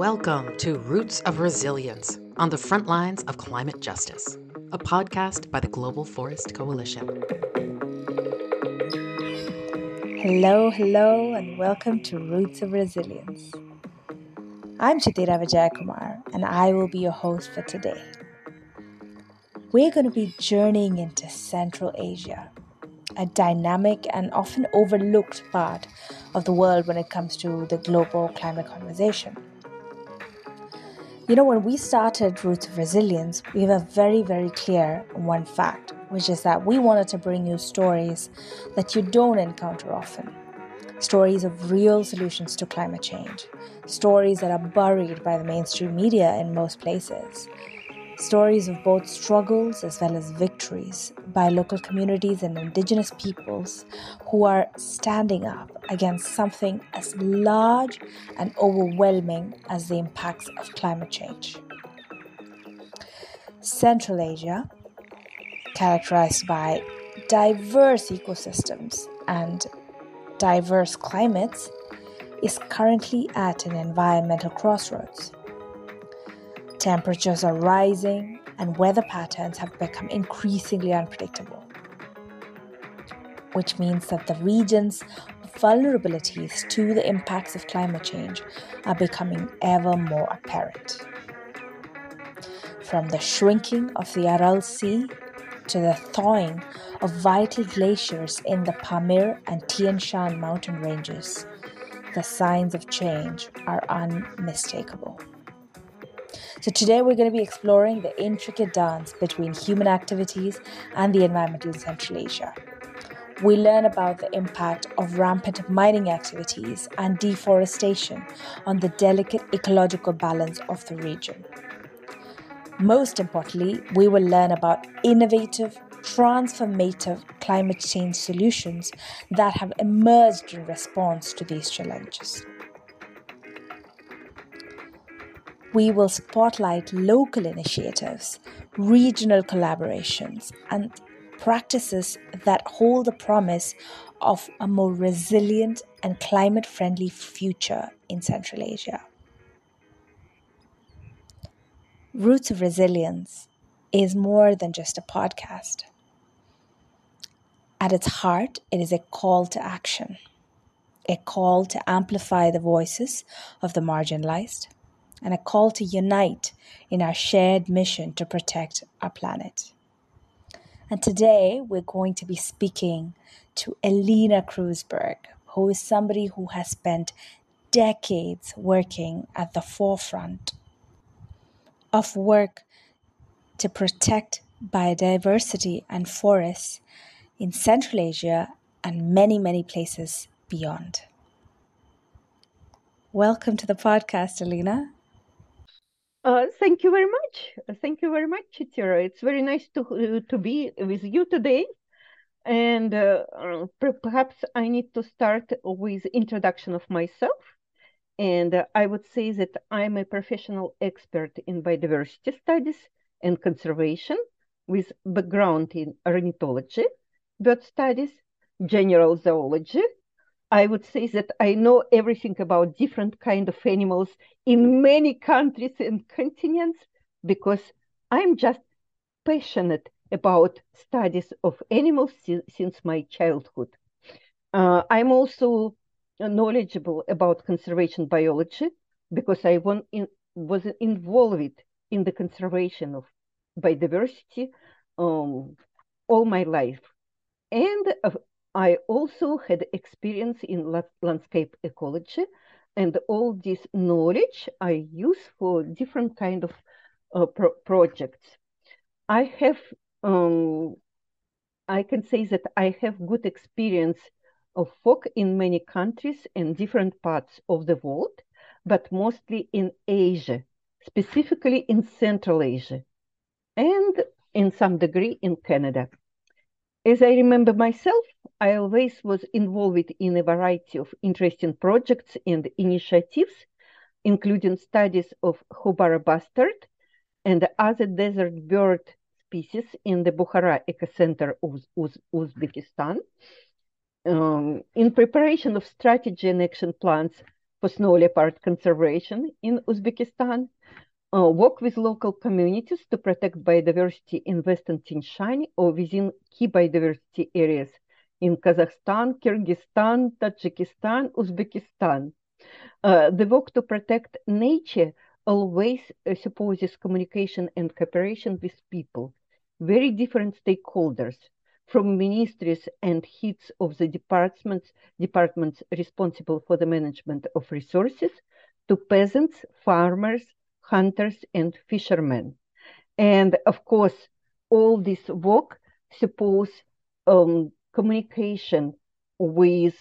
Welcome to Roots of Resilience on the Front Lines of Climate Justice, a podcast by the Global Forest Coalition. Hello, hello, and welcome to Roots of Resilience. I'm Chithira Vijayakumar, and I will be your host for today. We're going to be journeying into Central Asia, a dynamic and often overlooked part of the world when it comes to the global climate conversation. You know, when we started Roots of Resilience, we were very, very clear on one fact, which is that we wanted to bring you stories that you don't encounter often. Stories of real solutions to climate change. Stories that are buried by the mainstream media in most places Stories of both struggles as well as victories by local communities and indigenous peoples who are standing up against something as large and overwhelming as the impacts of climate change. Central Asia, characterized by diverse ecosystems and diverse climates, is currently at an environmental crossroads. Temperatures are rising, and weather patterns have become increasingly unpredictable, which means that the region's vulnerabilities to the impacts of climate change are becoming ever more apparent. From the shrinking of the Aral Sea to the thawing of vital glaciers in the Pamir and Tian Shan mountain ranges, the signs of change are unmistakable. So, today we're going to be exploring the intricate dance between human activities and the environment in Central Asia. We learn about the impact of rampant mining activities and deforestation on the delicate ecological balance of the region. Most importantly, we will learn about innovative, transformative climate change solutions that have emerged in response to these challenges. We will spotlight local initiatives, regional collaborations, and practices that hold the promise of a more resilient and climate friendly future in Central Asia. Roots of Resilience is more than just a podcast. At its heart, it is a call to action, a call to amplify the voices of the marginalized and a call to unite in our shared mission to protect our planet. And today we're going to be speaking to Elena Kreuzberg, who is somebody who has spent decades working at the forefront of work to protect biodiversity and forests in Central Asia and many, many places beyond. Welcome to the podcast, Elena. Uh, thank you very much. Thank you very much, Chithira. It's very nice to to be with you today. And uh perhaps I need to start with introduction of myself. And uh, I would say that I'm a professional expert in biodiversity studies and conservation with background in ornithology, bird studies, general zoology, I would say that I know everything about different kind of animals in many countries and continents because I'm just passionate about studies of animals si- since my childhood. Uh, I'm also knowledgeable about conservation biology because I in, was involved in the conservation of biodiversity um, all my life. And uh, I also had experience in landscape ecology and all this knowledge I use for different kind of uh, pro projects. I have, um, I can say that I have good experience of folk in many countries and different parts of the world, but mostly in Asia, specifically in Central Asia, and in some degree in Canada. As I remember myself, I always was involved in a variety of interesting projects and initiatives, including studies of Houbara bustard and other desert bird species in the Bukhara Ecocenter of Uz Uzbekistan. Um, in preparation of strategy and action plans for snow leopard conservation in Uzbekistan, uh, work with local communities to protect biodiversity in Western Tian or within key biodiversity areas in Kazakhstan, Kyrgyzstan, Tajikistan, Uzbekistan. Uh, the work to protect nature always uh, supposes communication and cooperation with people, very different stakeholders, from ministries and heads of the departments, departments responsible for the management of resources to peasants, farmers, hunters, and fishermen. And of course, all this work suppose um, communication with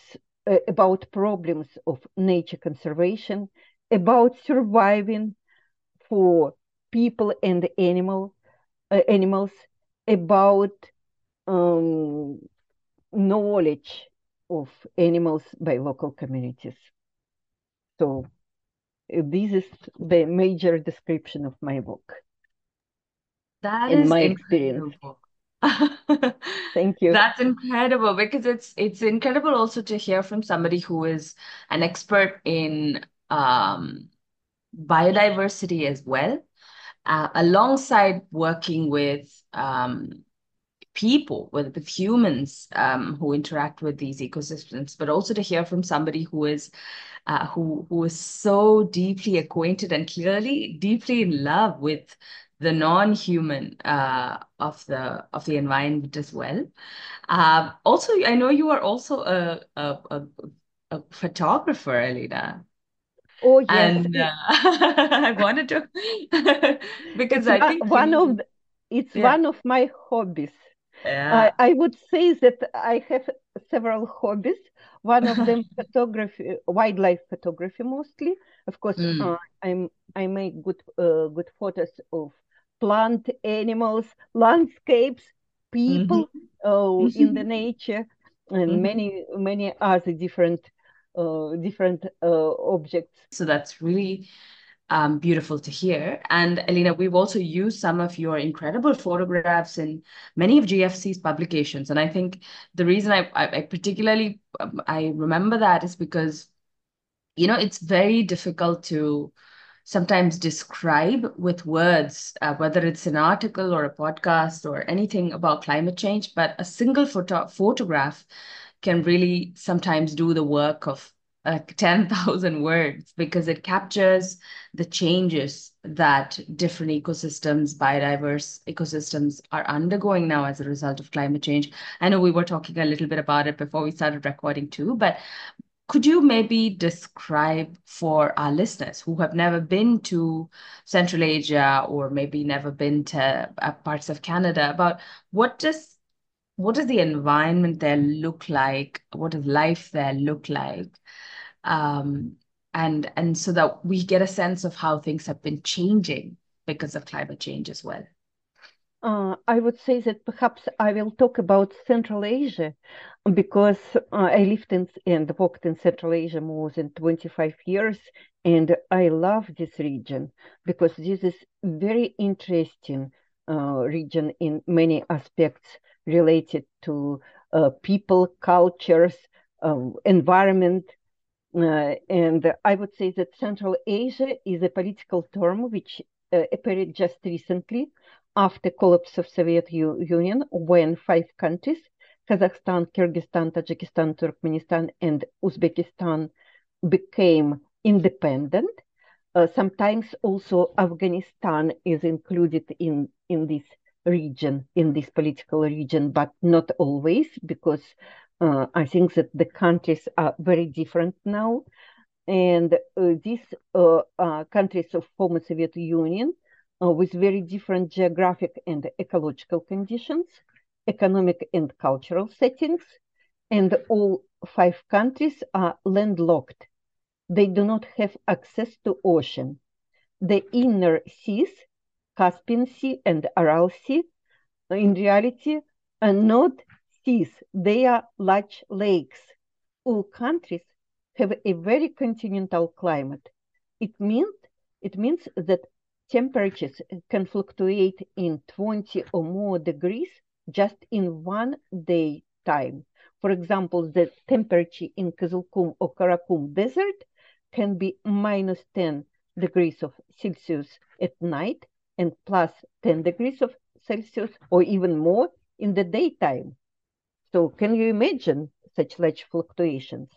uh, about problems of nature conservation, about surviving for people and animal uh, animals, about um, knowledge of animals by local communities. So uh, this is the major description of my book. That in my incredible. experience. Thank you. That's incredible because it's it's incredible also to hear from somebody who is an expert in um, biodiversity as well, uh, alongside working with um, people, with, with humans um, who interact with these ecosystems, but also to hear from somebody who is uh, who who is so deeply acquainted and clearly deeply in love with the non-human uh, of the of the environment as well. Uh, also, I know you are also a a, a, a photographer, Alina. Oh yes, and uh, I wanted to because it's I think one of the, it's Yeah. one of my hobbies. yeah. I, I would say that I have several hobbies. One of them photography, wildlife photography mostly. Of course, Mm. uh, I'm I make good uh, good photos of plant, animals, landscapes, people uh, in the nature, and Mhm. many many other different uh, different uh, objects. So that's really um, beautiful to hear. And Elena, we've also used some of your incredible photographs in many of GFC's publications. And I think the reason I, I, I particularly um, I remember that is because, you know, it's very difficult to sometimes describe with words, uh, whether it's an article or a podcast or anything about climate change, but a single photo photograph can really sometimes do the work of like 10,000 words because it captures the changes that different ecosystems, biodiverse ecosystems are undergoing now as a result of climate change. I know we were talking a little bit about it before we started recording too, but could you maybe describe for our listeners who have never been to Central Asia or maybe never been to uh, parts of Canada about what does what does the environment there look like? What does life there look like? Um, and and so that we get a sense of how things have been changing because of climate change as well. Uh, I would say that perhaps I will talk about Central Asia because uh, I lived in and worked in Central Asia more than 25 years, and I love this region because this is very interesting uh, region in many aspects related to uh, people, cultures, um, environment. Uh, and I would say that Central Asia is a political term which uh, appeared just recently after collapse of Soviet U- Union when five countries, Kazakhstan, Kyrgyzstan, Tajikistan, Turkmenistan, and Uzbekistan became independent. Uh, sometimes also Afghanistan is included in, in this region, in this political region, but not always because uh, I think that the countries are very different now. And uh, these uh, countries of former Soviet Union uh, with very different geographic and ecological conditions, economic and cultural settings, and all five countries are landlocked. They do not have access to ocean. The inner seas, Caspian Sea and Aral Sea, in reality are not seas, they are large lakes. All countries have a very continental climate. It means it means that temperatures can fluctuate in 20 or more degrees just in one day time. For example, the temperature in Kızılkum or Karakum Desert can be minus 10 degrees of Celsius at night and plus 10 degrees of Celsius or even more in the daytime. So can you imagine such large fluctuations?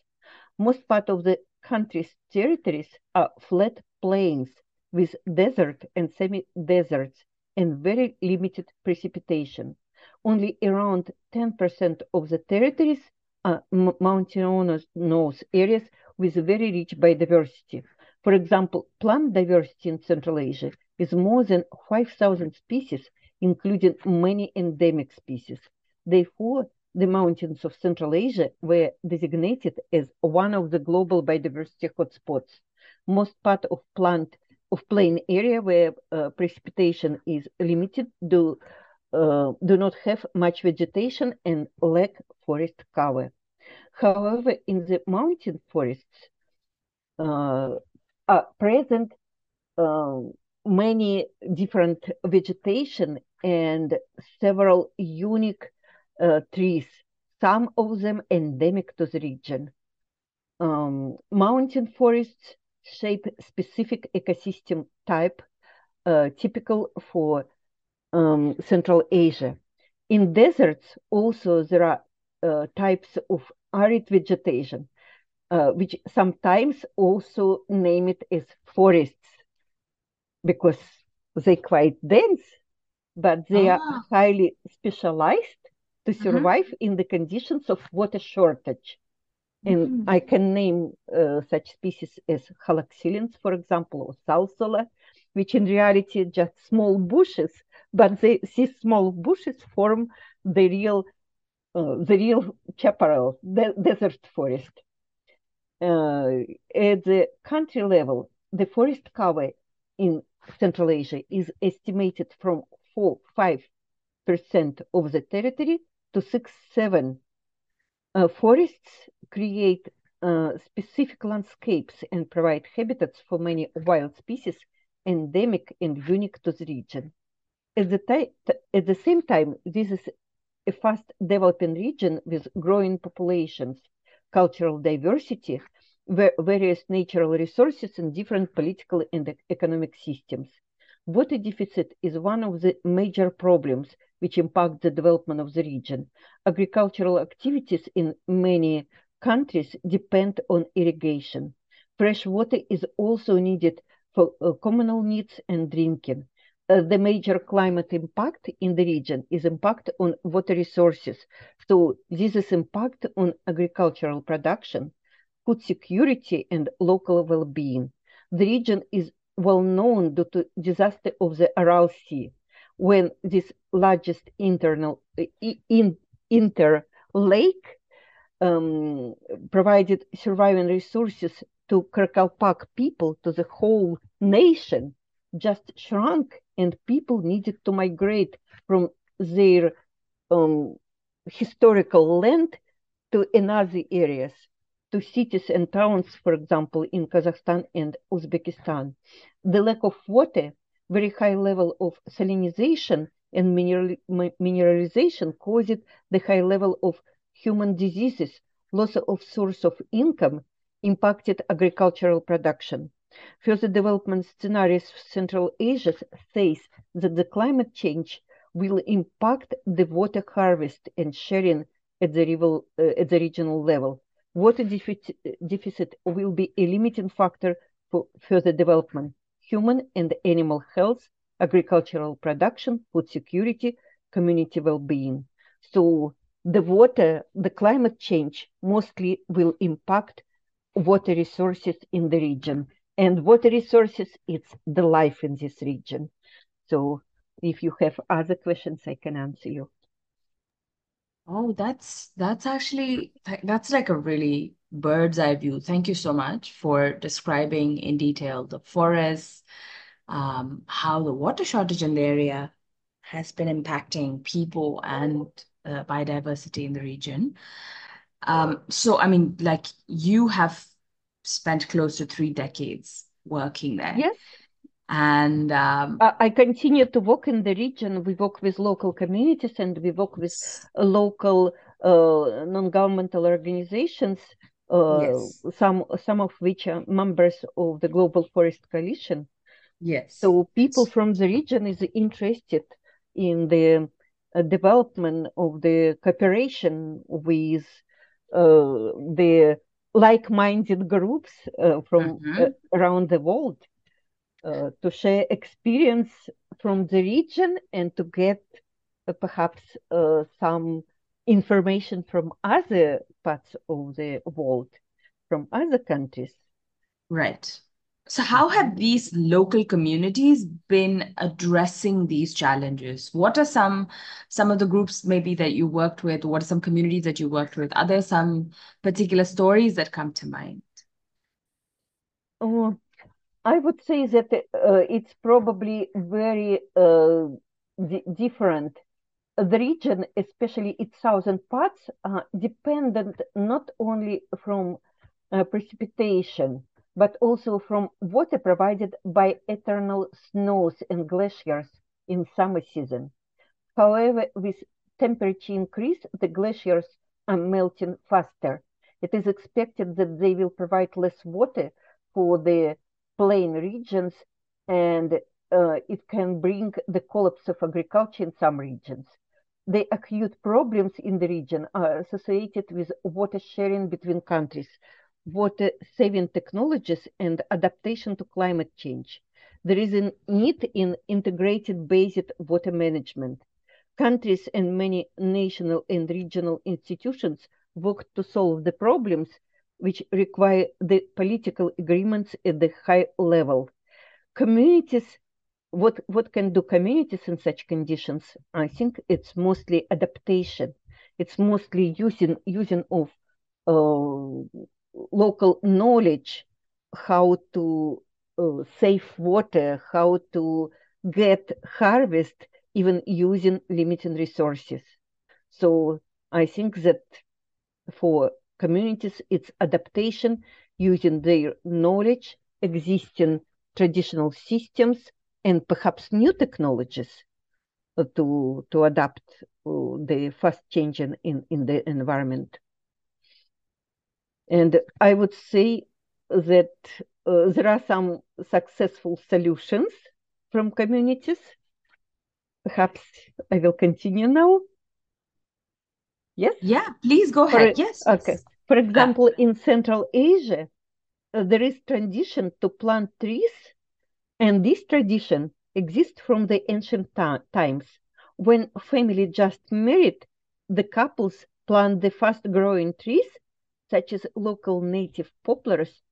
Most part of the country's territories are flat plains with desert and semi-deserts and very limited precipitation. Only around 10% of the territories are mountainous areas with very rich biodiversity. For example, plant diversity in Central Asia is more than 5,000 species, including many endemic species. Therefore, the mountains of Central Asia were designated as one of the global biodiversity hotspots. Most part of plant of plain area where uh, precipitation is limited do uh, do not have much vegetation and lack forest cover. However, in the mountain forests uh, are present uh, many different vegetation and several unique uh, trees, some of them endemic to the region. Um, mountain forests shape specific ecosystem type uh, typical for um, Central Asia. In deserts, also there are uh, types of arid vegetation, uh, which sometimes also name it as forests because they're quite dense, but they ah. are highly specialized to mm-hmm. survive mm-hmm. in the conditions of water shortage. And mm-hmm. I can name uh, such species as haloxylons, for example, or salsola, which in reality just small bushes, but they, these small bushes form the real, uh, the real chaparral, the desert forest. Uh, at the country level, the forest cover in Central Asia is estimated from 4 5% of the territory to 6 7 uh, forests create uh, specific landscapes and provide habitats for many wild species endemic and unique to the region. At the, at the same time, this is a fast developing region with growing populations, cultural diversity, various natural resources, and different political and economic systems. Water deficit is one of the major problems which impact the development of the region. Agricultural activities in many countries depend on irrigation. Fresh water is also needed for uh, communal needs and drinking. Uh, the major climate impact in the region is impact on water resources. So this is impact on agricultural production, food security, and local well-being. The region is well known due to disaster of the Aral Sea when this largest internal in, inter lake um, provided surviving resources to Karakalpak people, to the whole nation, just shrunk, and people needed to migrate from their um, historical land to another areas, to cities and towns, for example, in Kazakhstan and Uzbekistan. The lack of water very high level of salinization and mineral, mineralization caused the high level of human diseases, loss of source of income, impacted agricultural production. Further development scenarios for Central Asia says that the climate change will impact the water harvest and sharing at the, uh, at the regional level. Water deficit will be a limiting factor for further development human and animal health, agricultural production, food security, community well-being. So the water, the climate change mostly will impact water resources in the region. And water resources, it's the life in this region. So if you have other questions, I can answer you. Oh, that's that's actually that's like a really bird's eye view. Thank you so much for describing in detail the forests, um, how the water shortage in the area has been impacting people and uh, biodiversity in the region. Um, so, I mean, like you have spent close to three decades working there. Yes. And um, I continue to work in the region. We work with local communities and we work with local uh, non governmental organizations Yes. some some of which are members of the Global Forest Coalition. Yes. So people from the region is interested in the uh, development of the cooperation with uh, the like-minded groups uh, from Mhm. uh, around the world uh, to share experience from the region and to get uh, perhaps uh, some information from other parts of the world, from other countries. Right. So how have these local communities been addressing these challenges? What are some some of the groups maybe that you worked with? What are some communities that you worked with? Are there some particular stories that come to mind? Oh, I would say that uh, it's probably very uh, di different. The region, especially its southern parts, are dependent not only from uh, precipitation, but also from water provided by eternal snows and glaciers in summer season. However, with temperature increase, the glaciers are melting faster. It is expected that they will provide less water for the plain regions and uh, it can bring the collapse of agriculture in some regions. The acute problems in the region are associated with water sharing between countries, water saving technologies, and adaptation to climate change. There is a need in integrated basic water management. Countries and many national and regional institutions work to solve the problems which require the political agreements at the high level. Communities, what, what can do communities in such conditions? I think it's mostly adaptation. It's mostly using, using of uh, local knowledge, how to uh, save water, how to get harvest, even using limited resources. So I think that for communities, it's adaptation using their knowledge, existing traditional systems, and perhaps new technologies to, to adapt uh, the fast changing in, in the environment. And I would say that uh, there are some successful solutions from communities. Perhaps I will continue now. Yes? Yeah, please go ahead. Yes. Okay. For example, in Central Asia, uh, there is transition to plant trees, and this tradition exists from the ancient ti- times. When family just married, the couples plant the fast-growing trees, such as local native poplars,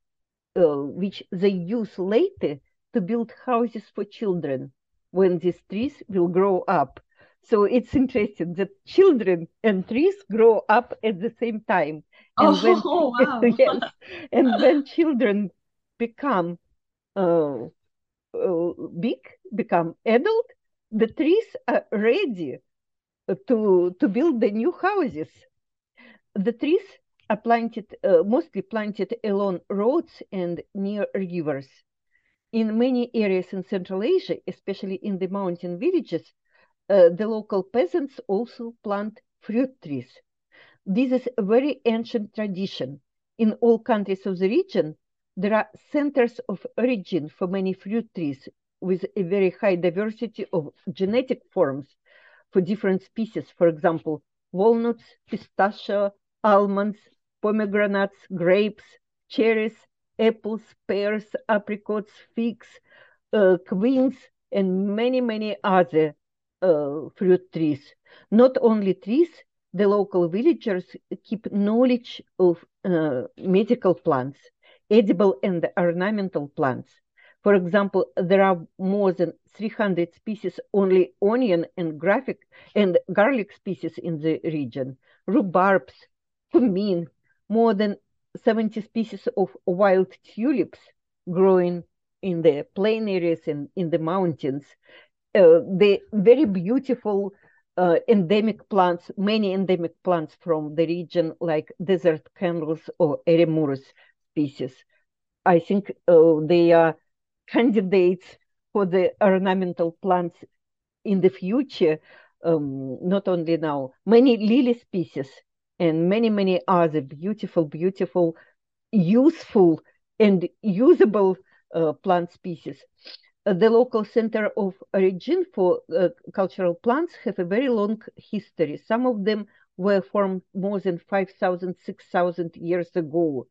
uh, which they use later to build houses for children when these trees will grow up. So it's interesting that children and trees grow up at the same time. And when Oh, wow. yes, and when children become uh, big, become adult, the trees are ready to to build the new houses. The trees are planted, uh, mostly planted along roads and near rivers. In many areas in Central Asia, especially in the mountain villages, uh, the local peasants also plant fruit trees. This is a very ancient tradition. In all countries of the region, there are centers of origin for many fruit trees with a very high diversity of genetic forms for different species. For example, walnuts, pistachio, almonds, pomegranates, grapes, cherries, apples, pears, apricots, figs, uh, quince, and many, many other uh, fruit trees. Not only trees, the local villagers keep knowledge of uh, medical plants, edible and ornamental plants. For example, there are more than 300 species only onion and graphic and garlic species in the region, rhubarbs, cumin, more than 70 species of wild tulips growing in the plain areas and in the mountains. Uh, the very beautiful uh, endemic plants, many endemic plants from the region, like desert candles or Eremurus species. I think uh, they are candidates for the ornamental plants in the future, um, not only now. Many lily species and many, many other beautiful, beautiful, useful, and usable uh, plant species. Uh, the local center of origin for uh, cultural plants have a very long history. Some of them were formed more than 5,000, 6,000 years ago.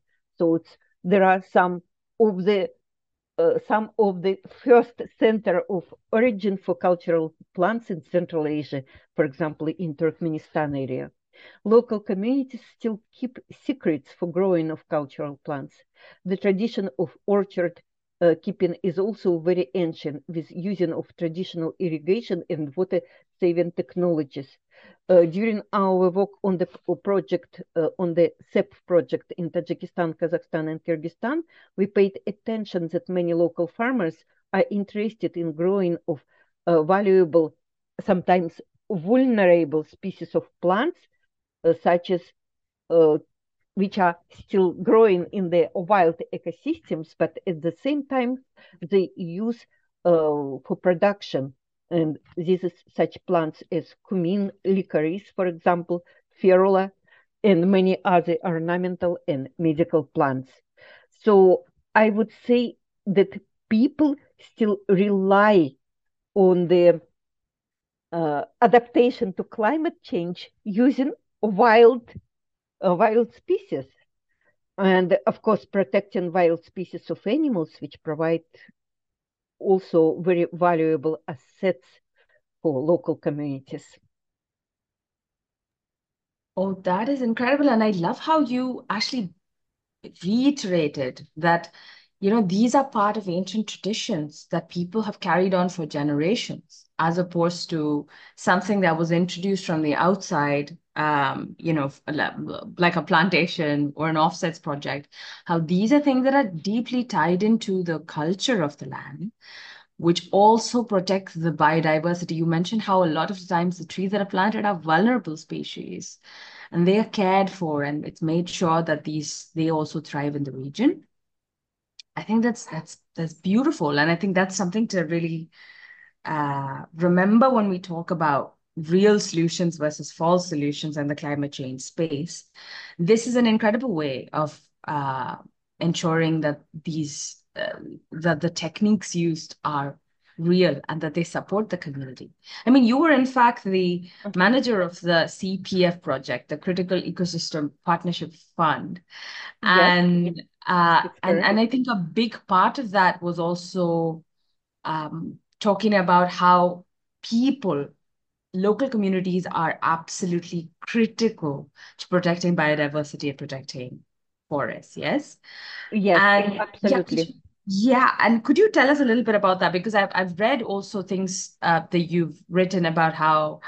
There are some of the uh, some of the first center of origin for cultural plants in Central Asia, for example, in Turkmenistan area. Local communities still keep secrets for growing of cultural plants. The tradition of orchard keeping is also very ancient with using of traditional irrigation and water saving technologies. Uh, during our work on the project, uh, on the CEP project in Tajikistan, Kazakhstan, and Kyrgyzstan, we paid attention that many local farmers are interested in growing of uh, valuable, sometimes vulnerable species of plants, such as which are still growing in the wild ecosystems, but at the same time they use uh, for production and this is such plants as cumin, licorice, for example, ferula, and many other ornamental and medical plants. So I would say that people still rely on the uh, adaptation to climate change using wild uh, wild species and of course protecting wild species of animals which provide also very valuable assets for local communities. Oh, that is incredible. And I love how you actually reiterated that, you know, these are part of ancient traditions that people have carried on for generations, as opposed to something that was introduced from the outside, um, you know, like a plantation or an offsets project. How these are things that are deeply tied into the culture of the land which also protects the biodiversity. You mentioned how a lot of times the trees that are planted are vulnerable species and they are cared for and it's made sure that these they also thrive in the region. I think that's that's that's beautiful. And I think that's something to really uh, remember when we talk about real solutions versus false solutions in the climate change space. This is an incredible way of uh, ensuring that these that the techniques used are real and that they support the community. I mean, you were in fact the manager of the CEPF project, the Critical Ecosystem Partnership Fund, and yes. uh, and and I think a big part of that was also um, talking about how people, local communities, are absolutely critical to protecting biodiversity and protecting forests. Yes. Yes, and, absolutely. Yeah, yeah, and could you tell us a little bit about that? Because I've I've read also things uh, that you've written about how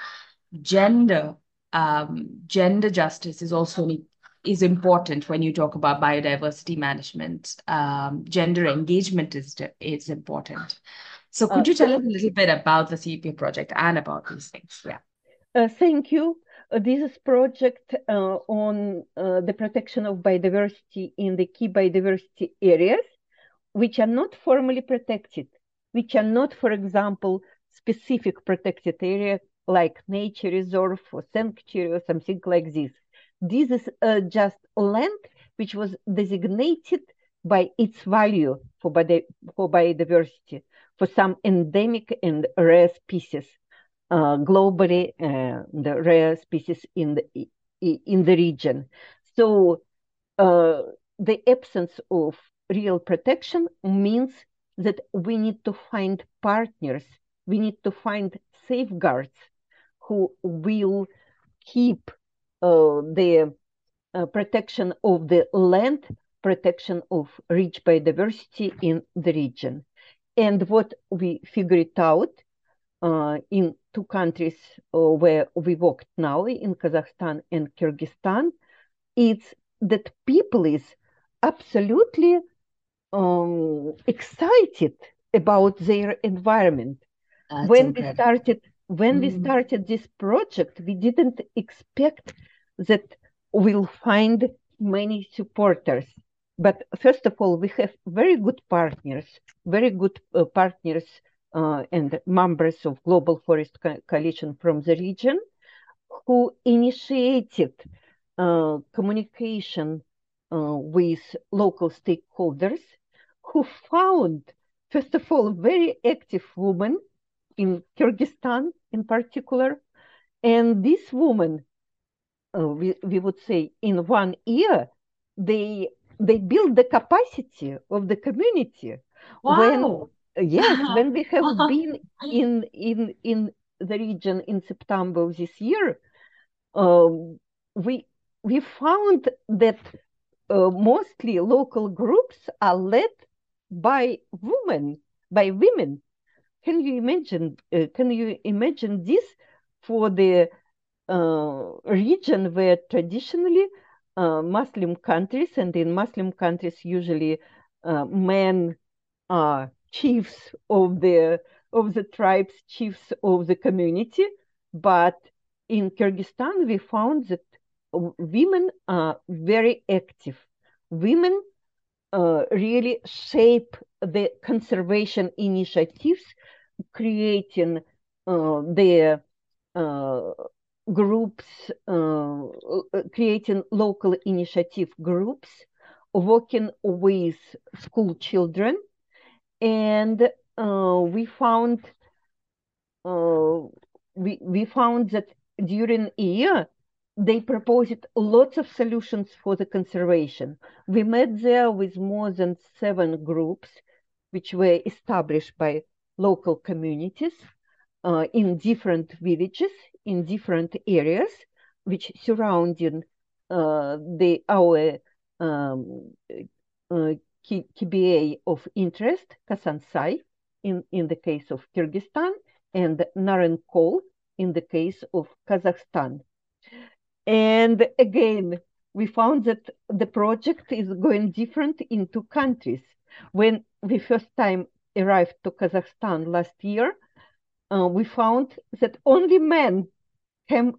gender um, gender justice is also is important when you talk about biodiversity management. Um, gender engagement is is important. So could uh, you tell us a little bit about the CEPF project and about these things? Yeah. Uh, thank you. Uh, this is project uh, on uh, the protection of biodiversity in the key biodiversity areas which are not formally protected, which are not, for example, specific protected area like nature reserve or sanctuary or something like this. This is uh, just land which was designated by its value for, bio for biodiversity, for some endemic and rare species uh, globally, uh, the rare species in the, in the region. So uh, the absence of real protection means that we need to find partners, we need to find safeguards who will keep uh, the uh, protection of the land, protection of rich biodiversity in the region. And what we figured out uh, in two countries uh, where we worked now, in Kazakhstan and Kyrgyzstan, is that people is absolutely um, excited about their environment. That's when incredible. we started when mm. we started this project, we didn't expect that we'll find many supporters. But first of all, we have very good partners, very good uh, partners uh, and members of Global Forest Co Coalition from the region who initiated uh, communication uh, with local stakeholders who found, first of all, very active woman in Kyrgyzstan in particular. And this woman, uh, we, we would say in one year, they they build the capacity of the community. Wow. When, yes, when we have been in in in the region in September of this year, um, we we found that uh, mostly local groups are led by women, by women. Can you imagine? Uh, can you imagine this for the uh, region where traditionally uh, Muslim countries, and in Muslim countries usually uh, men are chiefs of the of the tribes, chiefs of the community, but in Kyrgyzstan we found that women are very active. Women uh, really shape the conservation initiatives, creating uh, their uh, groups, uh, uh, creating local initiative groups, working with school children. And we found we, we found that during a year, they proposed lots of solutions for the conservation. We met there with more than seven groups, which were established by local communities uh, in different villages, in different areas, which surrounding uh, the our um, uh, KBA of interest, Kasansai, in, in the case of Kyrgyzstan, and Narynkol in the case of Kazakhstan. And again, we found that the project is going different in two countries. When we first time arrived to Kazakhstan last year, uh, we found that only men came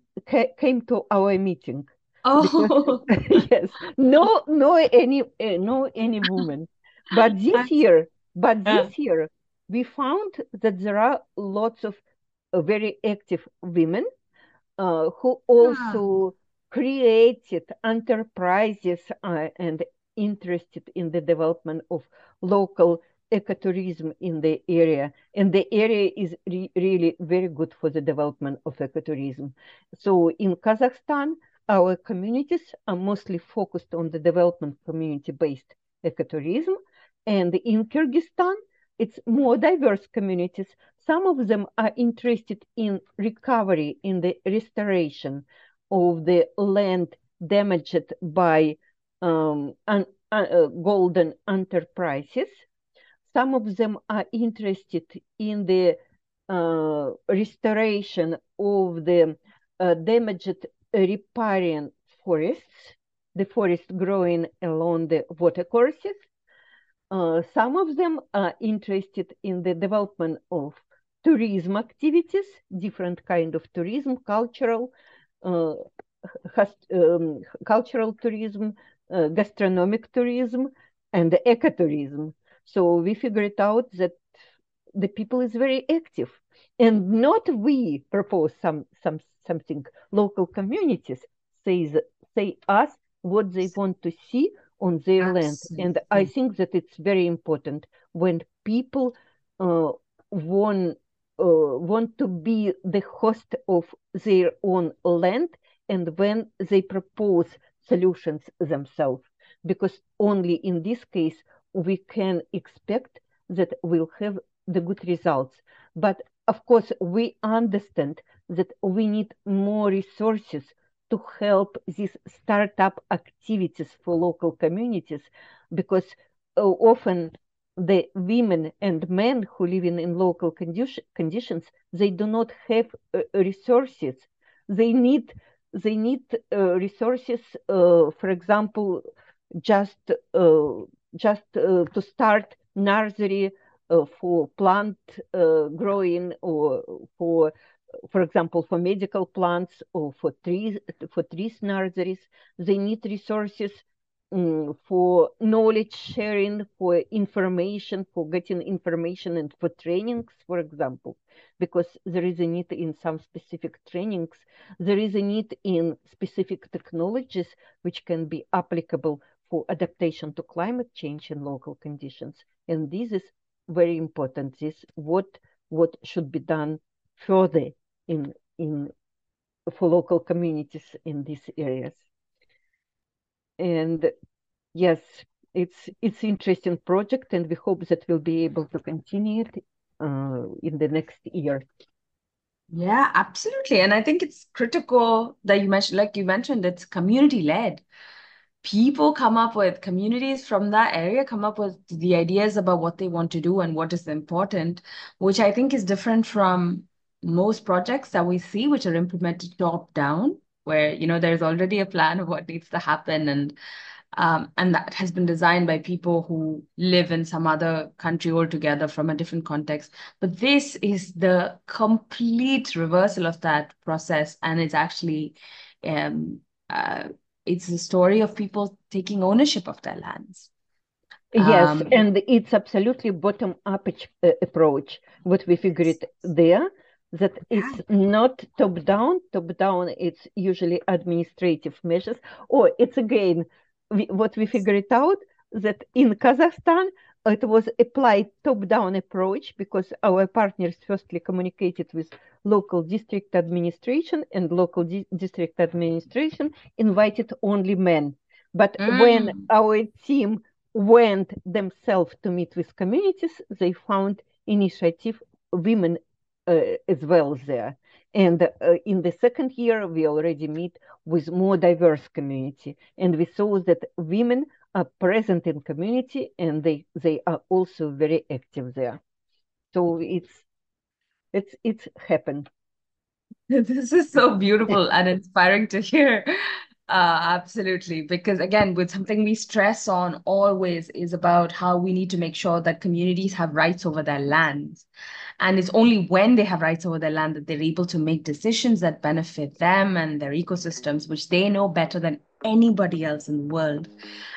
came to our meeting. Oh, because, yes, no, no, any, uh, no, any woman. But this year, but this year, we found that there are lots of uh, very active women uh, who also created enterprises uh, and interested in the development of local ecotourism in the area. And the area is re really very good for the development of ecotourism. So in Kazakhstan, our communities are mostly focused on the development community-based ecotourism. And in Kyrgyzstan, it's more diverse communities. Some of them are interested in recovery, in the restoration of the land damaged by um, un, uh, golden enterprises. Some of them are interested in the uh, restoration of the uh, damaged riparian forests, the forest growing along the watercourses. Uh, some of them are interested in the development of tourism activities, different kind of tourism, cultural, uh, um, cultural tourism, uh, gastronomic tourism, and ecotourism. So we figured out that the people is very active, and not we propose some some something. Local communities say say us what they want to see on their Absolutely. land. And I think that it's very important when people uh, want want to be the host of their own land and when they propose solutions themselves. Because only in this case we can expect that we'll have the good results. But of course we understand that we need more resources to help these startup activities for local communities because uh, often the women and men who live in, in local condition, conditions they do not have uh, resources. They need they need uh, resources uh, for example just uh, just uh, to start nursery for plant growing or for for example, for medical plants or for trees, for trees nurseries, they need resources for knowledge sharing, for information, for getting information and for trainings, for example, because there is a need in some specific trainings, there is a need in specific technologies which can be applicable for adaptation to climate change and local conditions. And this is very important. This what what should be done further in in for local communities in these areas. And yes, it's it's interesting project, and we hope that we'll be able to continue it uh, in the next year. Yeah, absolutely. And I think it's critical that you mentioned, like you mentioned, it's community led. People come up with communities from that area, come up with the ideas about what they want to do and what is important, which I think is different from most projects that we see, which are implemented top down, where you know there's already a plan of what needs to happen and um, and that has been designed by people who live in some other country altogether from a different context. But this is the complete reversal of that process, and it's actually um, uh, it's a story of people taking ownership of their lands. Yes, um, and it's absolutely bottom up uh, approach. What we figured there that it's not top down. Top down, it's usually administrative measures, or it's again we, what we figured out that in Kazakhstan it was applied top-down approach because our partners firstly communicated with local district administration and local di- district administration invited only men. But mm. when our team went themselves to meet with communities, they found initiative women as well there. And uh, in the second year, we already meet with more diverse community, and we saw that women are present in community and they they are also very active there. So it's it's it's happened. This is so beautiful and inspiring to hear. Uh, absolutely. Because again, with something we stress on always is about how we need to make sure that communities have rights over their lands. And it's only when they have rights over their land that they're able to make decisions that benefit them and their ecosystems, which they know better than anybody else in the world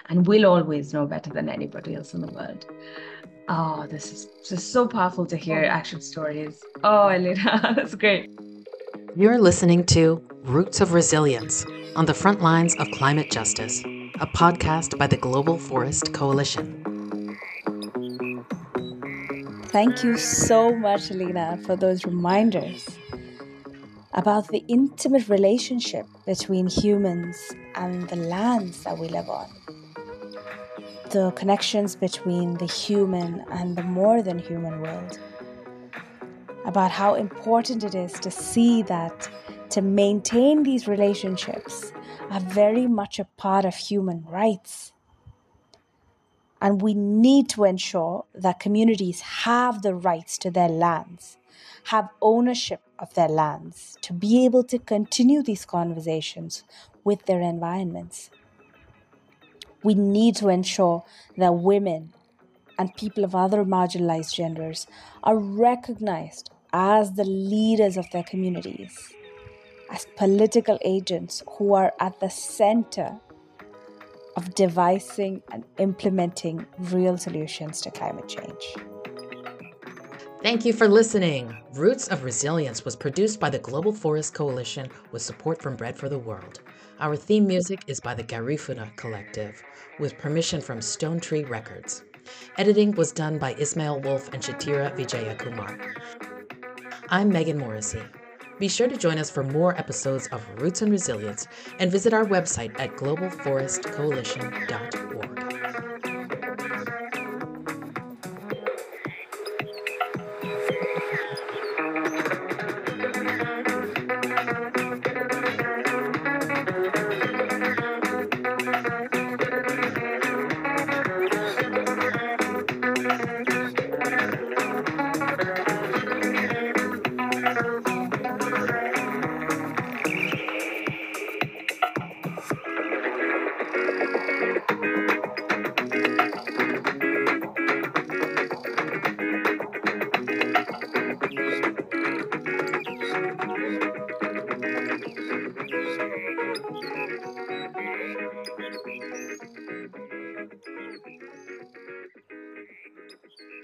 and will always know better than anybody else in the world. Oh, this is just so powerful to hear action stories. Oh, Elena, that's great. You're listening to Roots of Resilience on the front lines of climate justice, a podcast by the Global Forest Coalition. Thank you so much, Alina, for those reminders about the intimate relationship between humans and the lands that we live on. The connections between the human and the more than human world. About how important it is to see that to maintain these relationships are very much a part of human rights and we need to ensure that communities have the rights to their lands, have ownership of their lands, to be able to continue these conversations with their environments. We need to ensure that women and people of other marginalized genders are recognized as the leaders of their communities, as political agents who are at the center of devising and implementing real solutions to climate change. Thank you for listening. Roots of Resilience was produced by the Global Forest Coalition with support from Bread for the World. Our theme music is by the Garifuna Collective with permission from Stone Tree Records. Editing was done by Ismail Wolf and Chithira Vijayakumar. I'm Megan Morrissey. Be sure to join us for more episodes of Roots and Resilience and visit our website at globalforestcoalition.org.